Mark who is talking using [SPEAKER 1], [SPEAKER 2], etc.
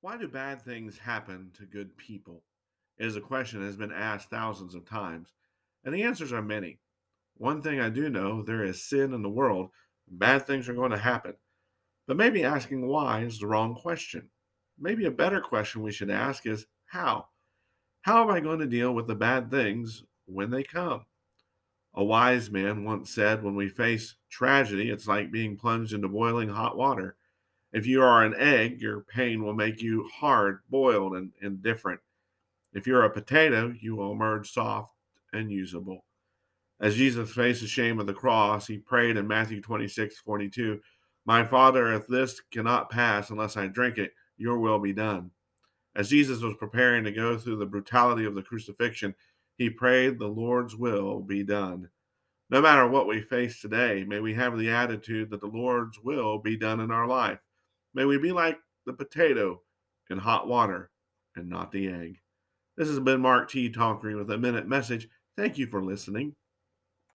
[SPEAKER 1] Why do bad things happen to good people? It is a question that has been asked thousands of times, and the answers are many. One thing I do know there is sin in the world, and bad things are going to happen. But maybe asking why is the wrong question. Maybe a better question we should ask is how? How am I going to deal with the bad things when they come? A wise man once said, When we face tragedy, it's like being plunged into boiling hot water. If you are an egg, your pain will make you hard, boiled, and indifferent. If you're a potato, you will emerge soft and usable. As Jesus faced the shame of the cross, he prayed in Matthew 26 42, My Father, if this cannot pass unless I drink it, your will be done. As Jesus was preparing to go through the brutality of the crucifixion, he prayed, The Lord's will be done. No matter what we face today, may we have the attitude that the Lord's will be done in our life. May we be like the potato in hot water and not the egg. This has been Mark T. Tonkery with a minute message. Thank you for listening.